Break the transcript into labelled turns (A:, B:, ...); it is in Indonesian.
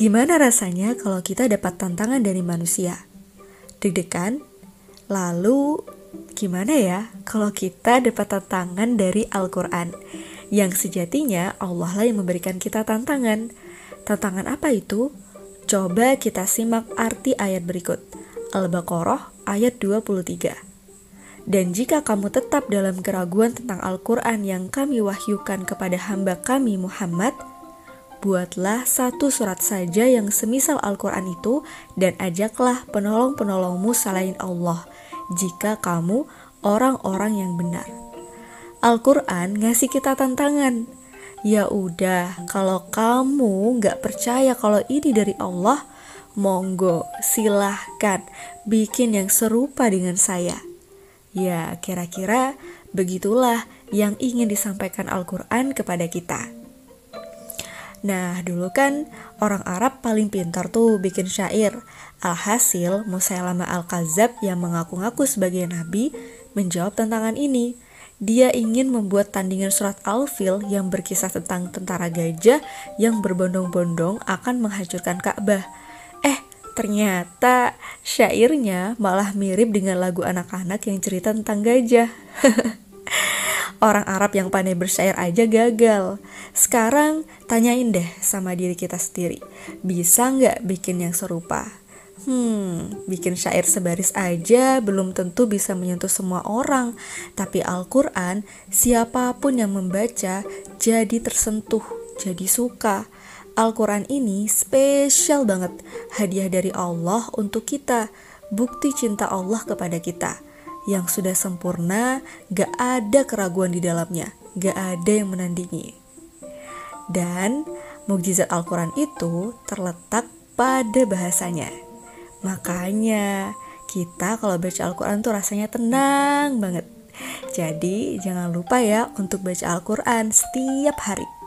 A: Gimana rasanya kalau kita dapat tantangan dari manusia? Deg-degan? Lalu gimana ya kalau kita dapat tantangan dari Al-Quran? Yang sejatinya Allah lah yang memberikan kita tantangan. Tantangan apa itu? Coba kita simak arti ayat berikut. Al-Baqarah ayat 23. Dan jika kamu tetap dalam keraguan tentang Al-Quran yang kami wahyukan kepada hamba kami Muhammad, buatlah satu surat saja yang semisal Al-Quran itu dan ajaklah penolong-penolongmu selain Allah jika kamu orang-orang yang benar. Al-Quran ngasih kita tantangan. Ya udah, kalau kamu nggak percaya kalau ini dari Allah, monggo silahkan bikin yang serupa dengan saya. Ya, kira-kira begitulah yang ingin disampaikan Al-Quran kepada kita. Nah, dulu kan orang Arab paling pintar tuh bikin syair. Alhasil, Musailama Al-Kazab yang mengaku-ngaku sebagai nabi menjawab tantangan ini. Dia ingin membuat tandingan surat Al-Fil yang berkisah tentang tentara gajah yang berbondong-bondong akan menghancurkan Ka'bah. Eh, Ternyata syairnya malah mirip dengan lagu anak-anak yang cerita tentang gajah. Orang Arab yang pandai bersyair aja gagal. Sekarang tanyain deh sama diri kita sendiri, bisa nggak bikin yang serupa? Hmm, bikin syair sebaris aja belum tentu bisa menyentuh semua orang. Tapi Al-Quran, siapa pun yang membaca jadi tersentuh, jadi suka. Al-Quran ini spesial banget, hadiah dari Allah untuk kita, bukti cinta Allah kepada kita. Yang sudah sempurna, gak ada keraguan di dalamnya, gak ada yang menandingi. Dan mukjizat Al-Quran itu terletak pada bahasanya. Makanya kita kalau baca Al-Quran tuh rasanya tenang banget. Jadi jangan lupa ya untuk baca Al-Quran setiap hari.